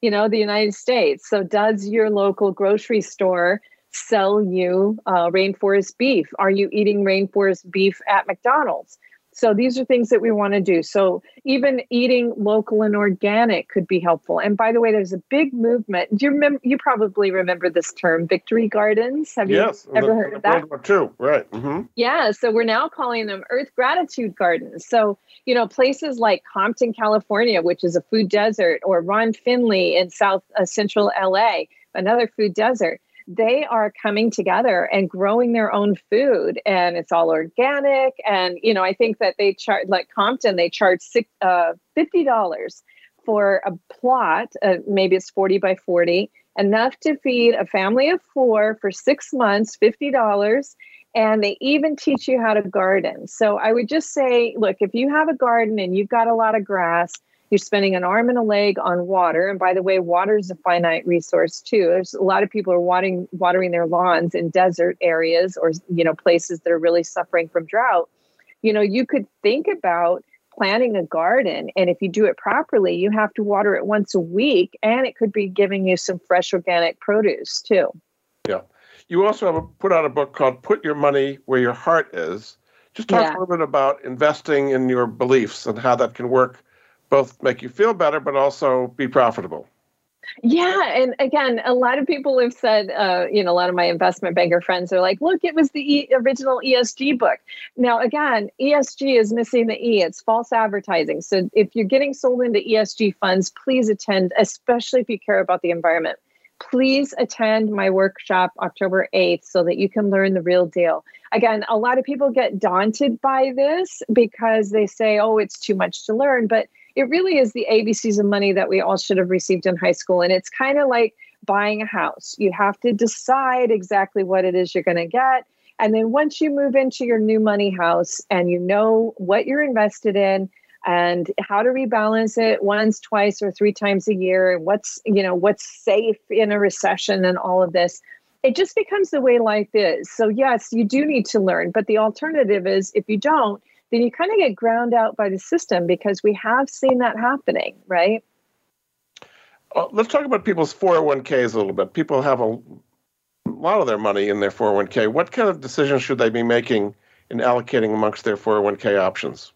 Speaker 3: You know, the United States. So, does your local grocery store sell you uh, rainforest beef? Are you eating rainforest beef at McDonald's? So these are things that we want to do. So even eating local and organic could be helpful. And by the way, there's a big movement. Do you remember? You probably remember this term, victory gardens. Have
Speaker 2: yes,
Speaker 3: you ever
Speaker 2: the,
Speaker 3: heard of that?
Speaker 2: World War II, right? Mm-hmm.
Speaker 3: Yeah. So we're now calling them Earth Gratitude Gardens. So you know places like Compton, California, which is a food desert, or Ron Finley in South uh, Central LA, another food desert they are coming together and growing their own food and it's all organic. And you know i think that they charge like compton they charge six, uh, $50 for a plot uh, maybe it's 40 by 40 enough to feed a family of four for six months $50 and they even teach you how to garden. So i would just say look if you have a garden and you've got a lot of grass you're spending an arm and a leg on water. And by the way water is a finite resource too. There's a lot of people are watering watering their lawns in desert areas or you know places that are really suffering from drought. You know you could think about planting a garden and if you do it properly you have to water it once a week and it could be giving you some fresh organic produce too.
Speaker 2: Yeah. You also have a, put out a book called put your money where your heart is. Just talk yeah. a little bit about investing in your beliefs and how that can work both make you feel better, but also be profitable.
Speaker 3: Yeah, and again, a lot of people have said, uh, you know, a lot of my investment banker friends are like, "Look, it was the e- original ESG book." Now, again, ESG is missing the E. It's false advertising. So, if you're getting sold into ESG funds, please attend, especially if you care about the environment. Please attend my workshop October 8th so that you can learn the real deal. Again, a lot of people get daunted by this because they say, "Oh, it's too much to learn," but it really is the ABCs of money that we all should have received in high school. And it's kind of like buying a house. You have to decide exactly what it is you're going to get. And then once you move into your new money house and you know what you're invested in and how to rebalance it once, twice, or three times a year, and what's, you know, what's safe in a recession and all of this, it just becomes the way life is. So yes, you do need to learn, but the alternative is if you don't, then you kind of get ground out by the system because we have seen that happening, right?
Speaker 2: Well, let's talk about people's 401ks a little bit. People have a lot of their money in their 401k. What kind of decisions should they be making in allocating amongst their 401k options?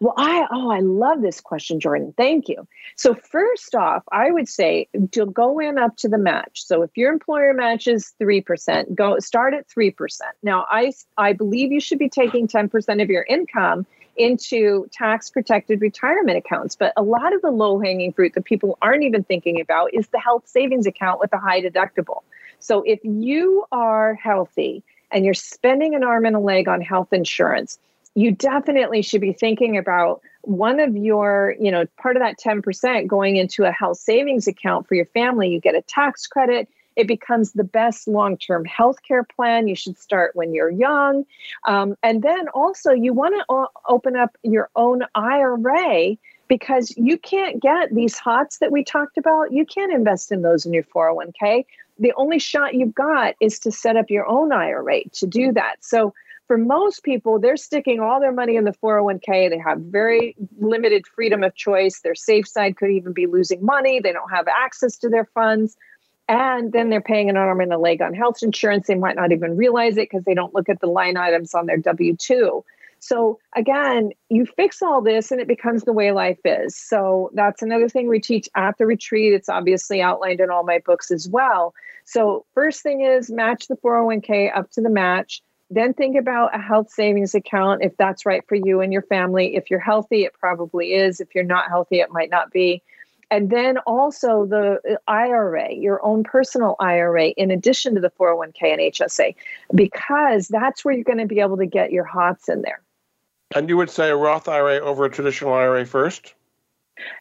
Speaker 3: Well, I oh, I love this question, Jordan. Thank you. So first off, I would say to go in up to the match. So if your employer matches 3%, go start at 3%. Now, I I believe you should be taking 10% of your income into tax protected retirement accounts. But a lot of the low hanging fruit that people aren't even thinking about is the health savings account with a high deductible. So if you are healthy and you're spending an arm and a leg on health insurance, you definitely should be thinking about one of your, you know, part of that 10% going into a health savings account for your family. You get a tax credit. It becomes the best long term health care plan. You should start when you're young. Um, and then also, you want to o- open up your own IRA because you can't get these HOTS that we talked about. You can't invest in those in your 401k. The only shot you've got is to set up your own IRA to do that. So, for most people, they're sticking all their money in the 401k. They have very limited freedom of choice. Their safe side could even be losing money. They don't have access to their funds. And then they're paying an arm and a leg on health insurance. They might not even realize it because they don't look at the line items on their W 2. So, again, you fix all this and it becomes the way life is. So, that's another thing we teach at the retreat. It's obviously outlined in all my books as well. So, first thing is match the 401k up to the match. Then think about a health savings account if that's right for you and your family. If you're healthy, it probably is. If you're not healthy, it might not be. And then also the uh, IRA, your own personal IRA, in addition to the 401k and HSA, because that's where you're going to be able to get your HOTS in there.
Speaker 2: And you would say a Roth IRA over a traditional IRA first?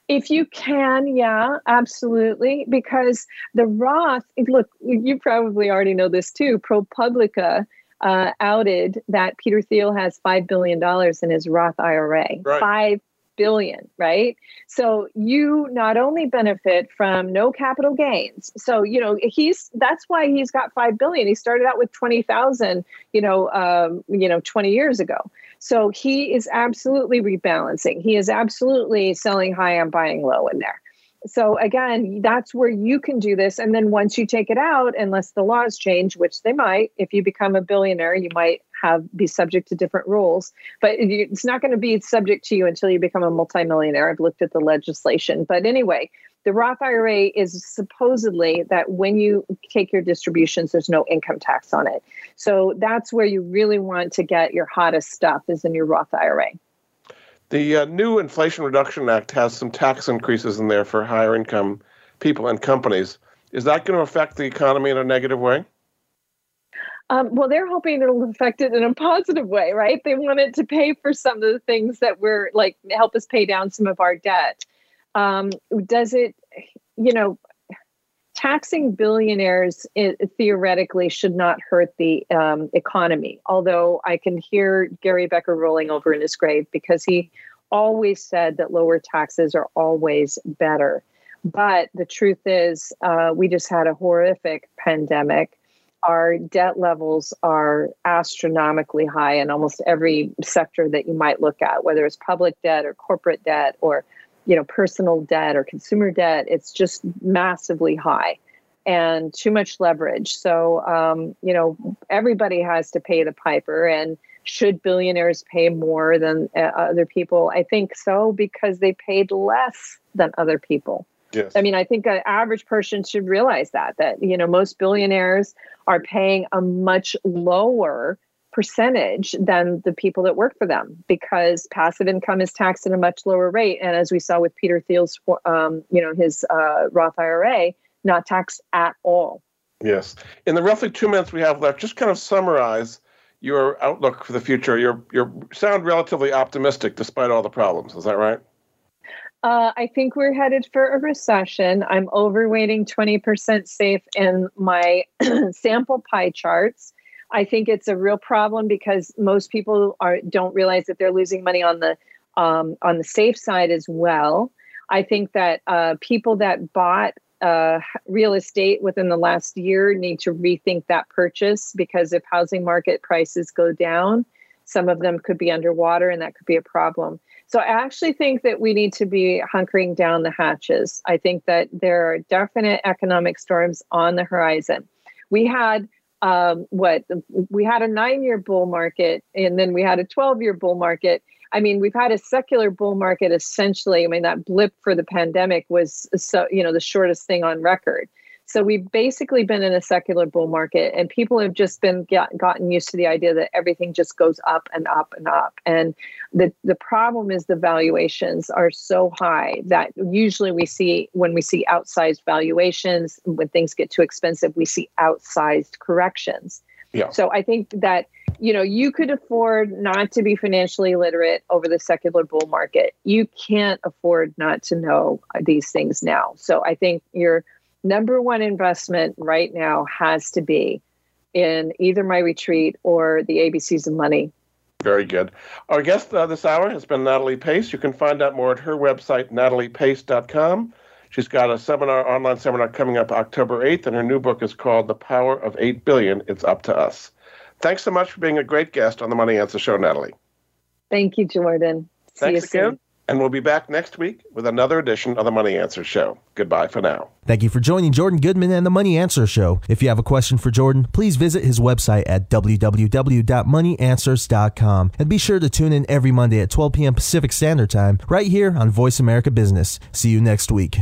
Speaker 3: If you can, yeah, absolutely. Because the Roth, look, you probably already know this too. ProPublica uh, outed that Peter Thiel has $5 billion in his Roth IRA.
Speaker 2: Right.
Speaker 3: Five billion, right? So you not only benefit from no capital gains. So, you know, he's that's why he's got 5 billion. He started out with 20,000, you know, um, you know, 20 years ago. So he is absolutely rebalancing. He is absolutely selling high and buying low in there. So again, that's where you can do this. And then once you take it out, unless the laws change, which they might, if you become a billionaire, you might have be subject to different rules. But it's not going to be subject to you until you become a multimillionaire. I've looked at the legislation. But anyway, the Roth IRA is supposedly that when you take your distributions, there's no income tax on it. So that's where you really want to get your hottest stuff is in your Roth IRA.
Speaker 2: The uh, new Inflation Reduction Act has some tax increases in there for higher income people and companies. Is that going to affect the economy in a negative way?
Speaker 3: Um, well, they're hoping it'll affect it in a positive way, right? They want it to pay for some of the things that we're like help us pay down some of our debt. Um, does it, you know, taxing billionaires it, theoretically should not hurt the um, economy. Although I can hear Gary Becker rolling over in his grave because he always said that lower taxes are always better. But the truth is, uh, we just had a horrific pandemic. Our debt levels are astronomically high in almost every sector that you might look at, whether it's public debt or corporate debt or you know personal debt or consumer debt it's just massively high and too much leverage. So um, you know everybody has to pay the piper and should billionaires pay more than uh, other people? I think so because they paid less than other people.
Speaker 2: Yes.
Speaker 3: i mean i think an average person should realize that that you know most billionaires are paying a much lower percentage than the people that work for them because passive income is taxed at a much lower rate. And as we saw with peter thiel's um, you know his uh, roth ira not taxed at all.
Speaker 2: Yes. In the roughly two minutes we have left just kind of summarize your outlook for the future. You you sound relatively optimistic despite all the problems. Is that right?
Speaker 3: Uh, I think we're headed for a recession. I'm overweighting 20% safe in my [CLEARS THROAT] sample pie charts. I think it's a real problem because most people are don't realize that they're losing money on the um, on the safe side as well. I think that uh, people that bought uh, real estate within the last year need to rethink that purchase because if housing market prices go down, some of them could be underwater and that could be a problem. So I actually think that we need to be hunkering down the hatches. I think that there are definite economic storms on the horizon. We had um, what we had a nine year bull market and then we had a 12 year bull market. I mean, we've had a secular bull market essentially. I mean, that blip for the pandemic was so, you know, the shortest thing on record. So we've basically been in a secular bull market, and people have just been get, gotten used to the idea that everything just goes up and up and up. And the the problem is the valuations are so high that usually we see when we see outsized valuations, when things get too expensive, we see outsized corrections.
Speaker 2: Yeah.
Speaker 3: So I think that you know you could afford not to be financially literate over the secular bull market. You can't afford not to know these things now. So I think your number one investment right now has to be in either my retreat or the ABCs of money.
Speaker 2: Very good. Our guest uh, this hour has been Natalie Pace. You can find out more at her website, nataliepace.com. She's got a seminar, online seminar coming up October 8th, and her new book is called The Power of 8 Billion It's Up to Us. Thanks so much for being a great guest on the Money Answer Show, Natalie.
Speaker 3: Thank you, Jordan.
Speaker 2: See Thanks again. Soon. And we'll be back next week with another edition of the Money Answer Show. Goodbye for now.
Speaker 1: Thank you for joining Jordan Goodman and the Money Answer Show. If you have a question for Jordan, please visit his website at www.moneyanswers.com and be sure to tune in every Monday at 12 p.m. Pacific Standard Time right here on Voice America Business. See you next week.